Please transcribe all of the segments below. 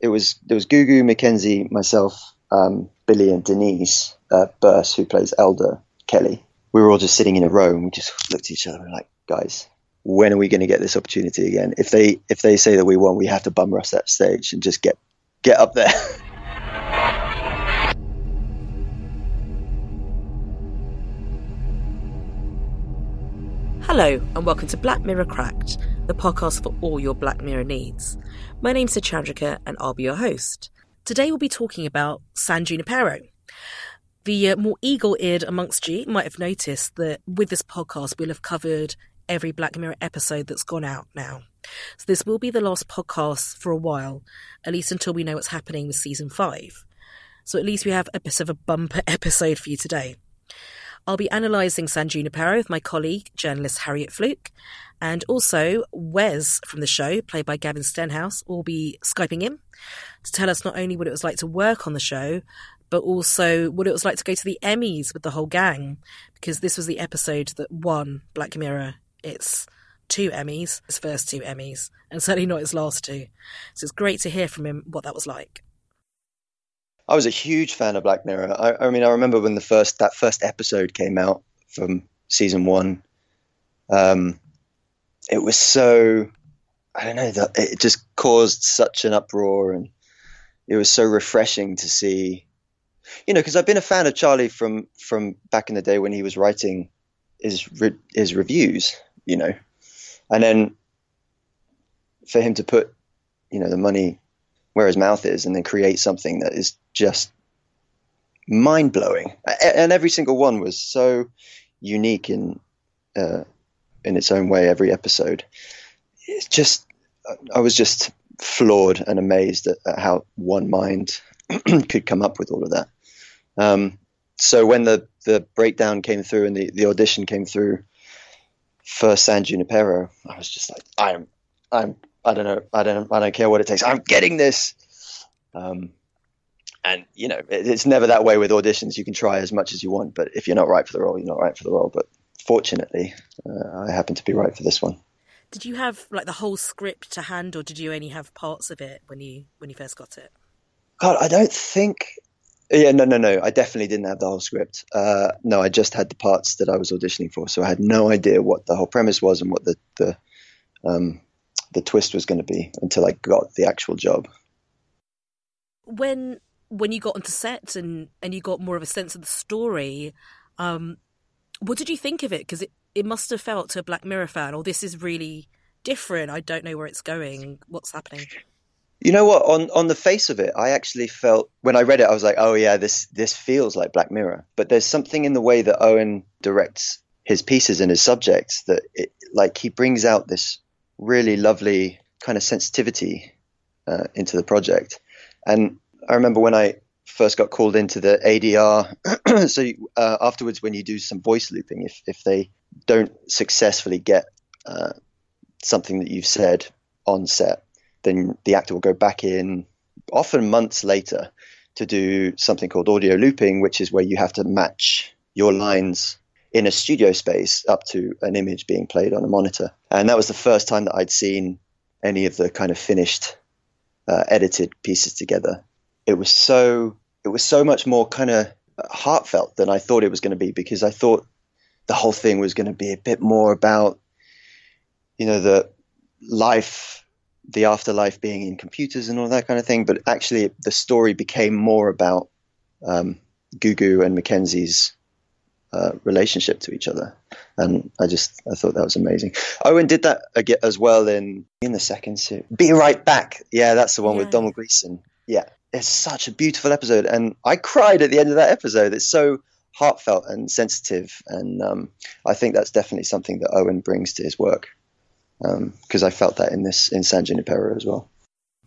it was there was Gugu, Mackenzie, myself, um, Billy, and Denise uh, Burse, who plays Elder Kelly. We were all just sitting in a row, and we just looked at each other and were like, guys, when are we going to get this opportunity again? If they if they say that we won, we have to bum rush that stage and just get get up there. Hello, and welcome to Black Mirror Cracked, the podcast for all your Black Mirror needs. My name's Chandrika, and I'll be your host. Today we'll be talking about San Junipero. The uh, more eagle-eared amongst you might have noticed that with this podcast we'll have covered every Black Mirror episode that's gone out now. So this will be the last podcast for a while, at least until we know what's happening with season five. So at least we have a bit of a bumper episode for you today. I'll be analysing San Junipero with my colleague, journalist Harriet Flook, and also Wes from the show, played by Gavin Stenhouse, will be Skyping in to tell us not only what it was like to work on the show, but also what it was like to go to the Emmys with the whole gang, because this was the episode that won Black Mirror its two Emmys, its first two Emmys, and certainly not its last two. So it's great to hear from him what that was like. I was a huge fan of Black Mirror. I, I mean, I remember when the first that first episode came out from season one. Um, it was so I don't know that it just caused such an uproar, and it was so refreshing to see. You know, because I've been a fan of Charlie from from back in the day when he was writing his his reviews. You know, and then for him to put you know the money where his mouth is and then create something that is just mind blowing. And every single one was so unique in uh, in its own way. Every episode, it's just I was just floored and amazed at, at how one mind could come up with all of that. Um, so when the the breakdown came through and the, the audition came through for San Junipero, I was just like, I'm I'm I don't know. I don't. I don't care what it takes. I'm getting this. Um, and you know, it, it's never that way with auditions. You can try as much as you want, but if you're not right for the role, you're not right for the role. But fortunately, uh, I happen to be right for this one. Did you have like the whole script to hand, or did you only have parts of it when you when you first got it? God, I don't think. Yeah, no, no, no. I definitely didn't have the whole script. Uh, no, I just had the parts that I was auditioning for, so I had no idea what the whole premise was and what the the um, the twist was going to be until I got the actual job. When when you got onto set and and you got more of a sense of the story, um, what did you think of it? Because it it must have felt to a Black Mirror fan, or oh, this is really different. I don't know where it's going. What's happening? You know what? On on the face of it, I actually felt when I read it, I was like, "Oh yeah, this this feels like Black Mirror." But there's something in the way that Owen directs his pieces and his subjects that, it, like, he brings out this really lovely kind of sensitivity uh, into the project. And I remember when I first got called into the ADR. so uh, afterwards, when you do some voice looping, if if they don't successfully get uh, something that you've said on set, then the actor will go back in, often months later, to do something called audio looping, which is where you have to match your lines in a studio space up to an image being played on a monitor. And that was the first time that I'd seen any of the kind of finished uh, edited pieces together. It was so it was so much more kind of heartfelt than I thought it was going to be because I thought the whole thing was going to be a bit more about you know the life the afterlife being in computers and all that kind of thing but actually the story became more about um, Gugu and Mackenzie's uh, relationship to each other, and I just I thought that was amazing. Owen did that again as well in in the second series. Be right back. Yeah, that's the one yeah. with Donald Gleeson. Yeah, it's such a beautiful episode, and I cried at the end of that episode. It's so heartfelt and sensitive, and um, I think that's definitely something that Owen brings to his work because um, I felt that in this in San Junipero as well.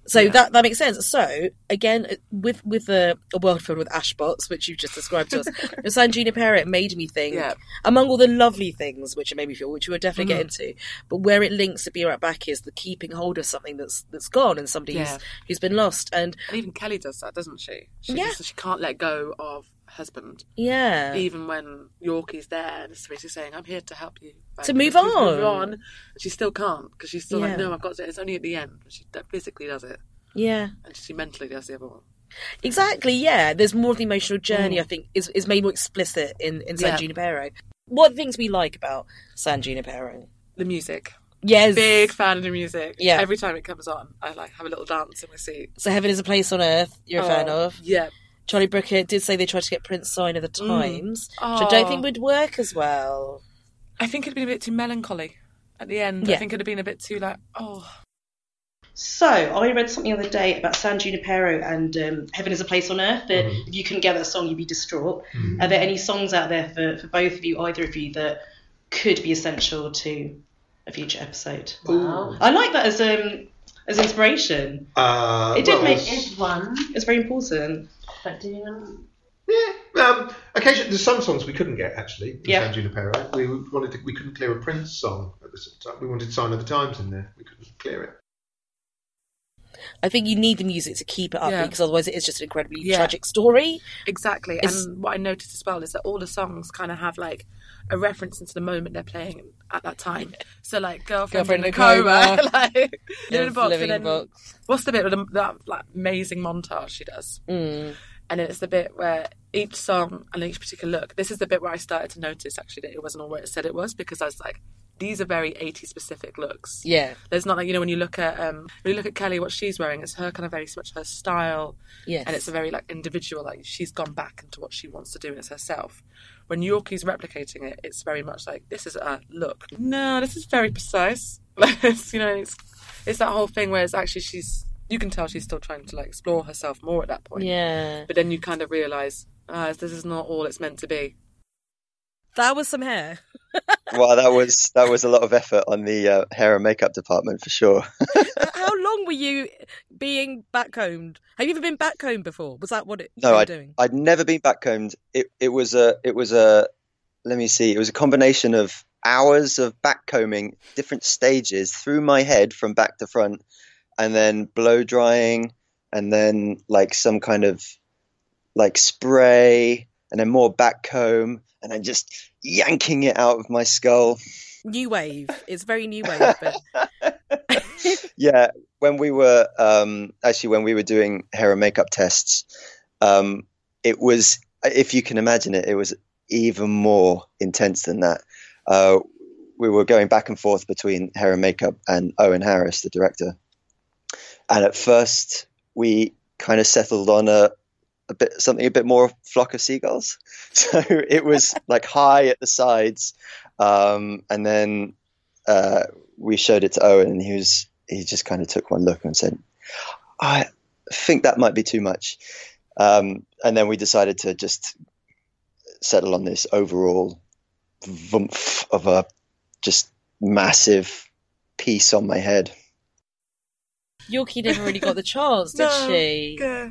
So yeah. that that makes sense. So again, with with a, a, world filled with ash ashbots, which you've just described to us, the San Junipero, it made me think yeah. among all the lovely things which it made me feel, which we'll definitely mm-hmm. get into, but where it links to Be Right Back is the keeping hold of something that's that's gone and somebody yeah. who's, who's been lost. And, and even Kelly does that, doesn't she? She yeah. Just, she can't let go of husband. Yeah. Even when Yorkie's there and basically saying, I'm here to help you. Like, to move on. Move on. She still can't because she's still yeah. like, no, I've got to. It's only at the end. She physically does it. Yeah. and she mentally does the other one. Exactly, yeah. There's more of the emotional journey, Mm. I think, is, is made more explicit in, in San Yeah. Junipero. What things we like about San Junipero? The music, Yes. big fan of the music. Yeah. every time it comes on, I like have a little dance in my seat. So Heaven is a Place on Earth, you're a fan Oh, of. Yeah, Charlie Brooker did say they tried to get Prince sign of the Times, which I Oh. don't think would work as well. I think it'd been a bit too melancholy at the end. Yeah. I think it'd have been a bit too like, oh, So, I read something the other day about San Junipero and um, Heaven is a Place on Earth. That if you couldn't get that song, you'd be distraught. Are there any songs out there for, for both of you, either of you, that could be essential to a future episode? Wow. I like that as um as inspiration. Uh, It did well, make- there's- it- one, It's very important. But do Yeah, um, occasionally there's some songs we couldn't get actually. In Yeah. San Junipero. We wanted to, we couldn't clear a Prince song at the same time. We wanted Sign of the Times in there. We couldn't clear it. I think you need the music to keep it up Yeah. because otherwise it is just an incredibly Yeah. tragic story. exactly. It's- And what I noticed as well is that all the songs kind of have like a reference into the moment they're playing at that time. So like girlfriend, Girlfriend in a coma, coma. like live in a box, Living and in a then box. what's the bit with the, that like amazing montage she does? Mm. And it's the bit where each song and each particular look. This is the bit where I started to notice actually that it wasn't all where it said it was because I was like, these are very 80 specific looks. Yeah, There's not like you know when you look at um when you look at Kelly, what she's wearing, it's her kind of very much her style, yes. and it's a very like individual. Like she's gone back into what she wants to do, and it's herself. When Yorkie's replicating it, it's very much like this is a look. No, this is very precise. You know, it's it's that whole thing where it's actually she's you can tell she's still trying to like explore herself more at that point. Yeah. But then you kind of realise, ah, this is not all it's meant to be. That was some hair. Well, that was that was a lot of effort on the uh, hair and makeup department for sure. How long were you being backcombed? Have you ever been backcombed before? Was that what it No, you were I- doing? I'd never been backcombed. It it was a it was a let me see. It was a combination of hours of backcombing, different stages through my head from back to front, and then blow drying, and then like some kind of like spray, and then more back comb and then just yanking it out of my skull. New wave. It's very new wave, but yeah, when we were um, actually when we were doing hair and makeup tests, um, it was if you can imagine it, it was even more intense than that. Uh, we were going back and forth between hair and makeup and Owen Harris, the director, and at first we kind of settled on a. A bit something a bit more flock of seagulls, so it was like high at the sides, um, and then uh, we showed it to Owen, and he was he just kind of took one look and said, "I think that might be too much." Um, and then we decided to just settle on this overall of a just massive piece on my head. Yorkie never really got the chance, did No, she? Yeah.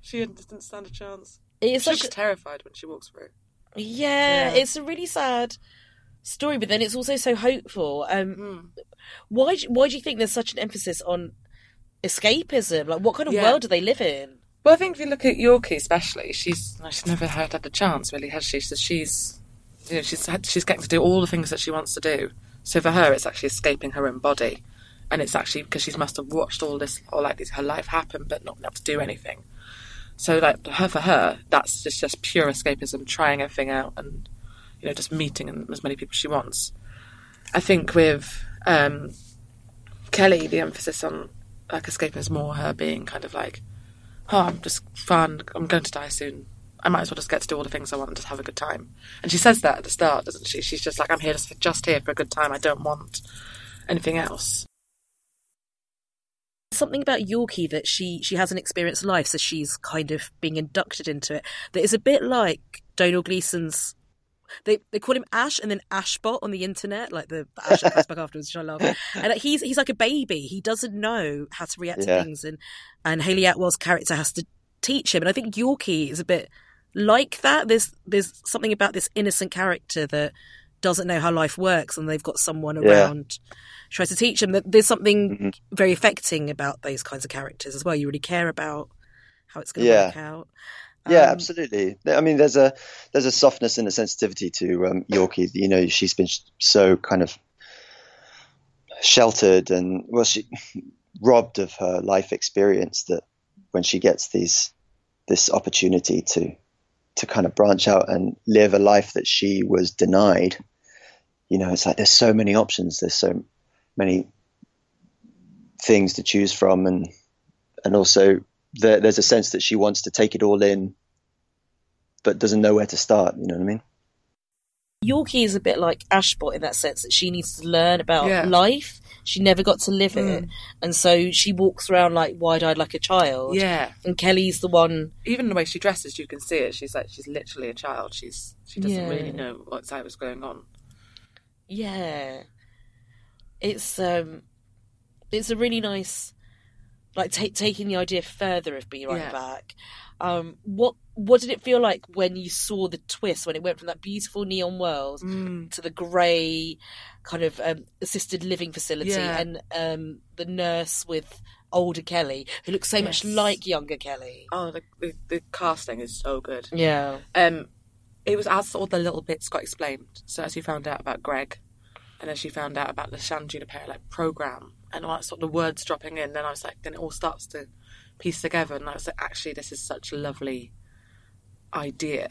She didn't stand a chance. It's She such terrified when she walks through. yeah, Yeah. it's a really sad story, but then it's also so hopeful. Um, Mm. why do, why do you think there's such an emphasis on escapism? Like, what kind of Yeah. world do they live in? Well, I think if you look at Yorkie, especially, she's no, she's never had, had a chance, really, has she? So she's, you know, she's had, she's getting to do all the things that she wants to do. So for her, it's actually escaping her own body, and it's actually because she must have watched all this, or like this, her life happen, but not been able to do anything. So like her, for her, that's just just pure escapism, trying everything out, and you know, just meeting as many people she wants. I think with um, Kelly, the emphasis on like escaping is more her being kind of like oh, I'm just fun. I'm going to die soon. I might as well just get to do all the things I want and just have a good time. And she says that at the start, doesn't she? She's just like, I'm here just, just here for a good time. I don't want anything else. Something about Yorkie that she she has an experienced life, so she's kind of being inducted into it. That is a bit like Donald Gleeson's. They they call him Ash and then Ashbot on the internet, like the, the Ash comes back afterwards, which I love. And like, he's he's like a baby. He doesn't know how to react Yeah. to things, and and Hayley Atwell's character has to teach him. And I think Yorkie is a bit like that. There's there's something about this innocent character that doesn't know how life works, and they've got someone Yeah. around tries to teach them. That there's something Mhm. very affecting about those kinds of characters as well. You really care about how it's going to Yeah. work out. Yeah, Um, absolutely. I mean, there's a there's a softness and a sensitivity to um, Yorkie. You know, she's been sh- so kind of sheltered, and well, she robbed of her life experience that when she gets these this opportunity to to kind of branch out and live a life that she was denied you know it's like there's so many options there's so many things to choose from and and also there, there's a sense that she wants to take it all in but doesn't know where to start you know what i mean Yorkie is a bit like Ashbot in that sense that she needs to learn about Yeah. life. She never got to live it, mm. and so she walks around like wide-eyed like a child. Yeah. and Kelly's the one. Even the way she dresses, you can see it. She's like she's literally a child. She's she doesn't Yeah. really know what's what's going on. Yeah, it's um, it's a really nice, like ta taking the idea further of Be Right Yeah. Back. Um, what what did it feel like when you saw the twist when it went from that beautiful neon world Mm. to the grey kind of um, assisted living facility Yeah. and um, the nurse with older Kelly who looks so much like younger Kelly. Oh, the, the the casting is so good. Yeah. Um, it was as all the little bits got explained. So as you found out about Greg, and as you found out about the San Junipero like program, and all that sort of words dropping in, then I was like, then it all starts to piece together, and I was like, actually, this is such a lovely idea.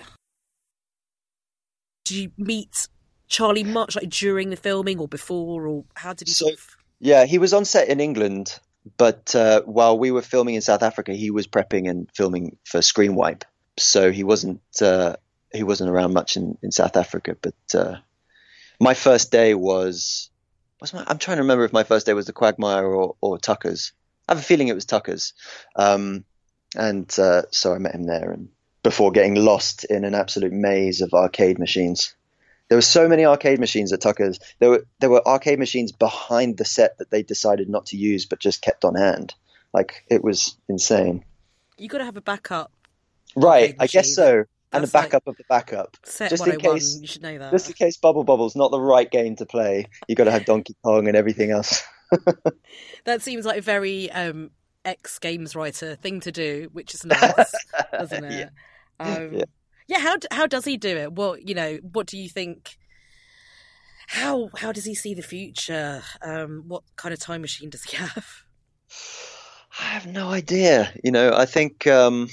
Did you meet Charlie much like during the filming or before or how did he So- sort of... Yeah, he was on set in England, but uh, while we were filming in South Africa, he was prepping and filming for Screenwipe. So he wasn't uh, he wasn't around much in, in South Africa. But uh, my first day was was my, I'm trying to remember if my first day was the Quagmire or, or Tucker's. I have a feeling it was Tucker's, um, and uh, so I met him there. And before getting lost in an absolute maze of arcade machines. There were so many arcade machines at Tucker's. There were there were arcade machines behind the set that they decided not to use, but just kept on hand. Like it was insane. You got to have a backup Right, I guess so. And a That's like- backup of the backup, Just in case- you should know that. just in case Bubble Bobble's not the right game to play. You've got to have Donkey Kong and everything else. That seems like a very um, ex games writer thing to do, which is nice, doesn't it? Um, Yeah. yeah. How how does he do it? What you know? What do you think? How how does he see the future? Um, what kind of time machine does he have? I have no idea. You know, I think um,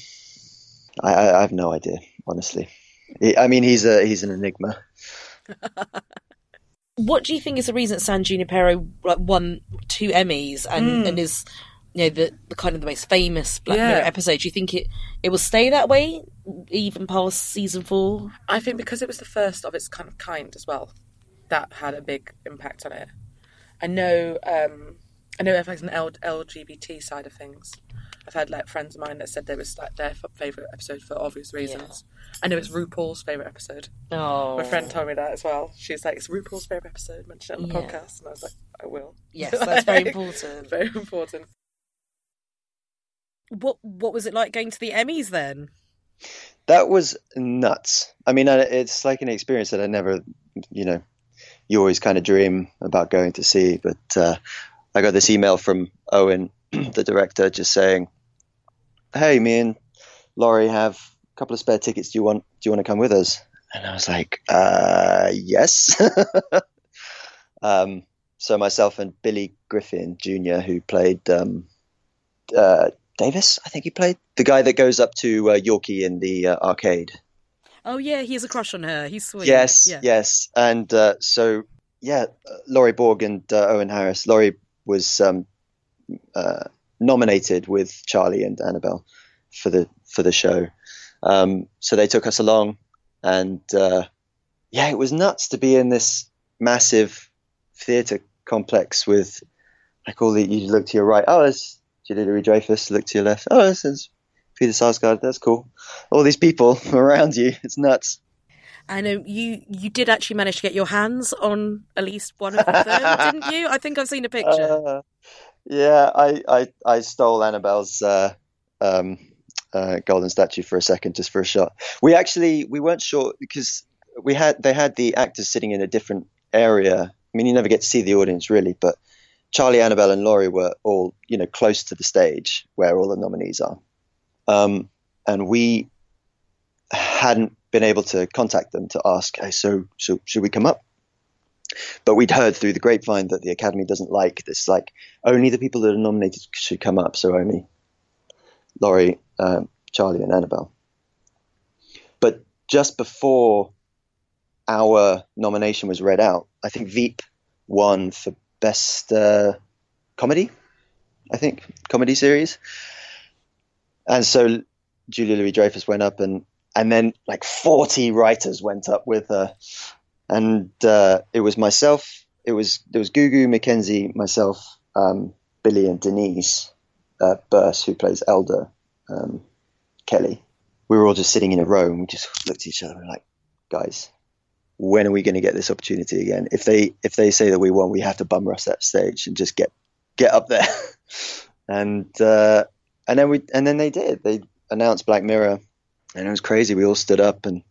I I have no idea. Honestly, I mean, he's a he's an enigma. What do you think is the reason that San Junipero like won two Emmys and, and is you know the, the kind of the most famous Black Yeah. Mirror episode? Do you think it it will stay that way even past season four? I think because it was the first of its kind of kind as well, that had a big impact on it. I know, um, I know if like an L- LGBT side of things. I've had like friends of mine that said they was like their f- favorite episode for obvious reasons. I know it's RuPaul's favorite episode. Oh, My friend told me that as well. She's like, "It's RuPaul's favorite episode." Mention it on the Yeah. podcast, and I was like, "I will." Yes, that's very important. Very important. What what was it like going to the Emmys then? That was nuts. I mean, it's like an experience that I never, you know, you always kind of dream about going to see. But uh, I got this email from Owen, the director, just saying, "Hey, me and Laurie have a couple of spare tickets. Do you want Do you want to come with us?" And I was like, uh, "Yes." um, so myself and Billy Griffin Jr., who played um, uh, Davis, I think he played the guy that goes up to uh, Yorkie in the uh, arcade. Oh yeah, he has a crush on her. He's sweet. Yes, yeah. yes, and uh, so yeah, uh, Laurie Borg and uh, Owen Harris. Laurie was um, uh, nominated with Charlie and Annabelle for the for the show, um, so they took us along, and uh, yeah, it was nuts to be in this massive theatre complex with like all the you look to your right, oh, there's Julia Louis Dreyfus. Look to your left, oh, this is Peter Sarsgaard. That's cool. All these people around you, it's nuts. I know you you did actually manage to get your hands on at least one of them, didn't you? I think I've seen a picture. Uh, yeah, I, I, I stole Annabelle's uh, um, uh, golden statue for a second, just for a shot. We actually we weren't sure because we had they had the actors sitting in a different area. I mean, you never get to see the audience really, but Charlie, Annabelle, and Laurie were all you know close to the stage where all the nominees are, um, and we hadn't been able to contact them to ask, hey, so so should we come up? But we'd heard through the grapevine that the Academy doesn't like this. Like only the people that are nominated should come up. So only Laurie, um, Charlie, and Annabelle. But just before our nomination was read out, I think Veep won for best uh, comedy. I think comedy series. And so Julia Louis Dreyfus went up, and and then like forty writers went up with her, and uh, it was myself. It was there was Gugu, Mackenzie, myself, um, Billy, and Denise uh, Burse, who plays Elder um, Kelly. We were all just sitting in a row, and we just looked at each other and like, guys, when are we going to get this opportunity again? If they if they say that we won, we have to bum rush that stage and just get get up there. and uh, and then we and then they did. They announced Black Mirror, and it was crazy. We all stood up and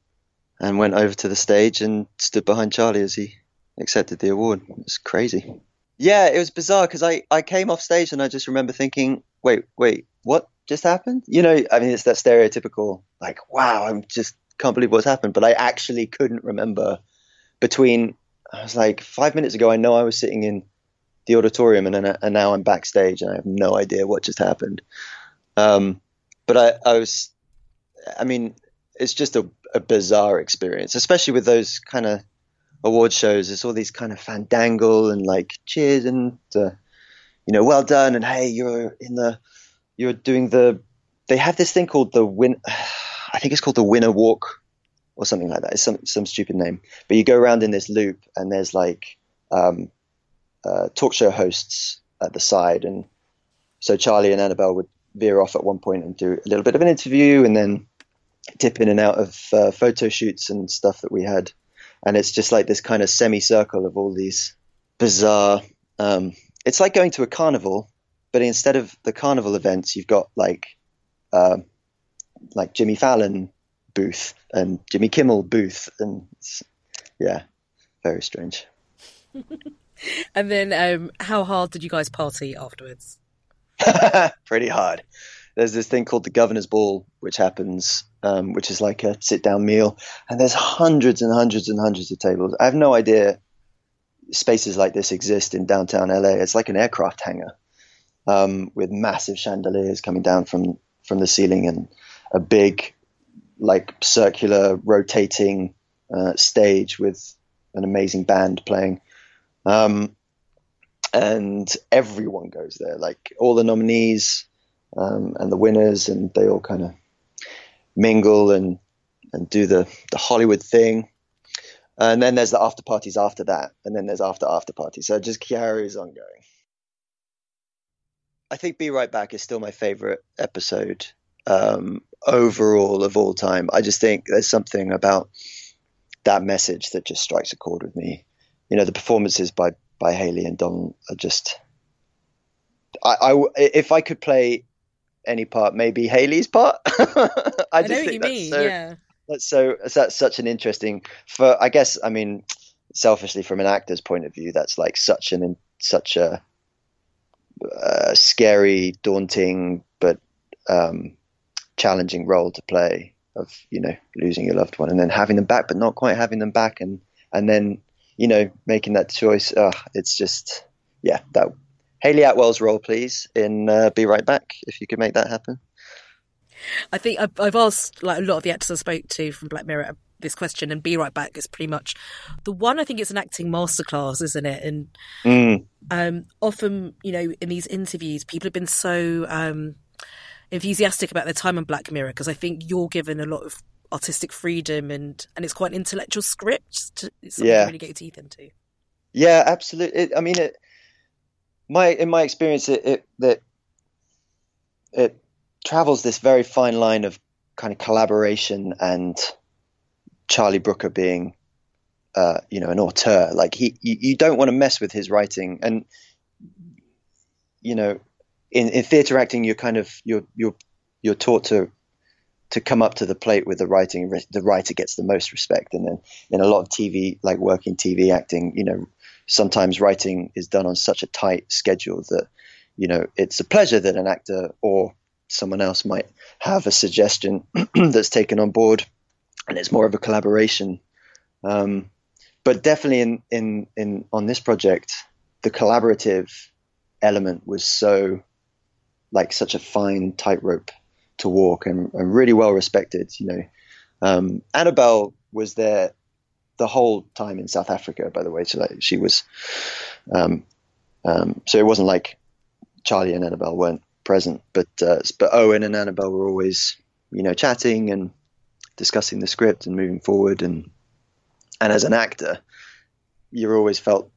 and went over to the stage and stood behind Charlie as he accepted the award. It was crazy. Yeah, it was bizarre because I I came off stage and I just remember thinking, wait, wait, what just happened? You know, I mean, it's that stereotypical like, wow, I'm just can't believe what's happened. But I actually couldn't remember between. I was like five minutes ago. I know I was sitting in the auditorium, and, then, and now I'm backstage, and I have no idea what just happened. Um, but I, I was, I mean, it's just a, a bizarre experience, especially with those kind of award shows. It's all these kind of fandangle and like cheers and uh, you know, well done, and hey, you're in the, you're doing the. They have this thing called the win. I think it's called the winner walk or something like that. It's some some stupid name. But you go around in this loop, and there's like um, uh, talk show hosts at the side, and so Charlie and Annabelle would veer off at one point and do a little bit of an interview, and then dip in and out of uh, photo shoots and stuff that we had. And it's just like this kind of semicircle of all these bizarre. Um, it's like going to a carnival, but instead of the carnival events, you've got like uh, like Jimmy Fallon booth and Jimmy Kimmel booth, and yeah, very strange. and then, um, how hard did you guys party afterwards? Pretty hard. There's this thing called the Governor's Ball, which happens, um, which is like a sit-down meal, and there's hundreds and hundreds and hundreds of tables. I have no idea spaces like this exist in downtown LA. It's like an aircraft hangar um, with massive chandeliers coming down from from the ceiling and a big, like circular rotating uh, stage with an amazing band playing. Um, and everyone goes there, like all the nominees um, and the winners, and they all kind of mingle and and do the the Hollywood thing. And then there's the after parties after that, and then there's after after parties. So it just carries on going. I think Be Right Back is still my favorite episode um, overall of all time. I just think there's something about that message that just strikes a chord with me. You know, the performances by by Hayley and Don are just. I, I if I could play any part, maybe Hayley's part. I, I know what you mean. So, yeah. That's so. That's such an interesting. For I guess I mean, selfishly from an actor's point of view, that's like such an such a uh, scary, daunting, but um, challenging role to play of you know losing your loved one and then having them back, but not quite having them back, and and then you know making that choice. Uh, it's just yeah, that Hayley Atwell's role, please, in uh, Be Right Back, if you could make that happen. I think I've, I've asked like a lot of the actors I spoke to from Black Mirror this question, and Be Right Back is pretty much the one. I think it's an acting masterclass, isn't it? And mm. um, often, you know, in these interviews, people have been so um, enthusiastic about their time on Black Mirror because I think you're given a lot of artistic freedom and and it's quite an intellectual script. To, it's yeah, really get your teeth into. Yeah, absolutely. It, I mean, it. My in my experience, it, it that it travels this very fine line of kind of collaboration and Charlie Brooker being, uh, you know, an auteur. Like he, you, you don't want to mess with his writing, and you know, in, in theatre acting, you're kind of you're you're you're taught to to come up to the plate with the writing. The writer gets the most respect, and then in a lot of TV, like working TV acting, you know, sometimes writing is done on such a tight schedule that you know it's a pleasure that an actor or someone else might have a suggestion that's taken on board, and it's more of a collaboration. Um, but definitely in in in on this project, the collaborative element was so like such a fine tightrope to walk and, and really well respected. You know, um, Annabelle was there the whole time in South Africa. By the way, so like, she was. Um, um, so it wasn't like Charlie and Annabelle weren't present, but uh, but Owen and Annabelle were always you know chatting and discussing the script and moving forward and and as an actor, you're always felt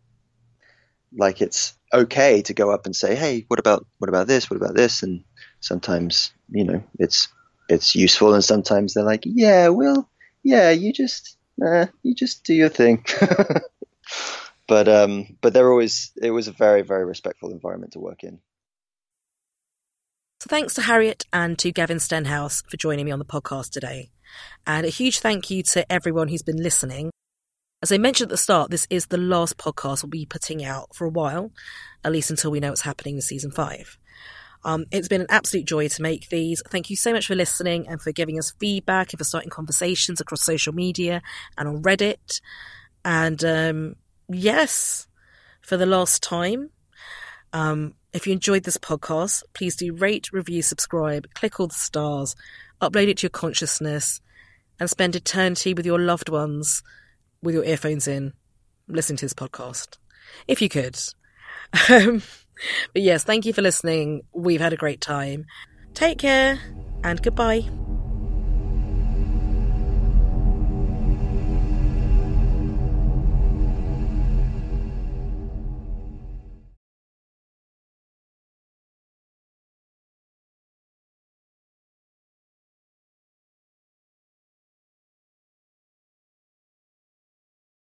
like it's okay to go up and say, "Hey, what about what about this? What about this?" And sometimes, you know, it's it's useful, and sometimes they're like, "Yeah, well, yeah, you just you just do your thing." but um, but they're always it was a very very respectful environment to work in. So thanks to Harriet and to Gavin Stenhouse for joining me on the podcast today. And a huge thank you to everyone who's been listening. As I mentioned at the start, this is the last podcast we'll be putting out for a while, at least until we know what's happening with season five. Um, it's been an absolute joy to make these. Thank you so much for listening and for giving us feedback and for starting conversations across social media and on Reddit. And um, yes, for the last time, um, if you enjoyed this podcast, please do rate, review, subscribe, click all the stars, upload it to your consciousness, and spend eternity with your loved ones with your earphones in, listening to this podcast. If you could. But yes, thank you for listening. We've had a great time. Take care and goodbye.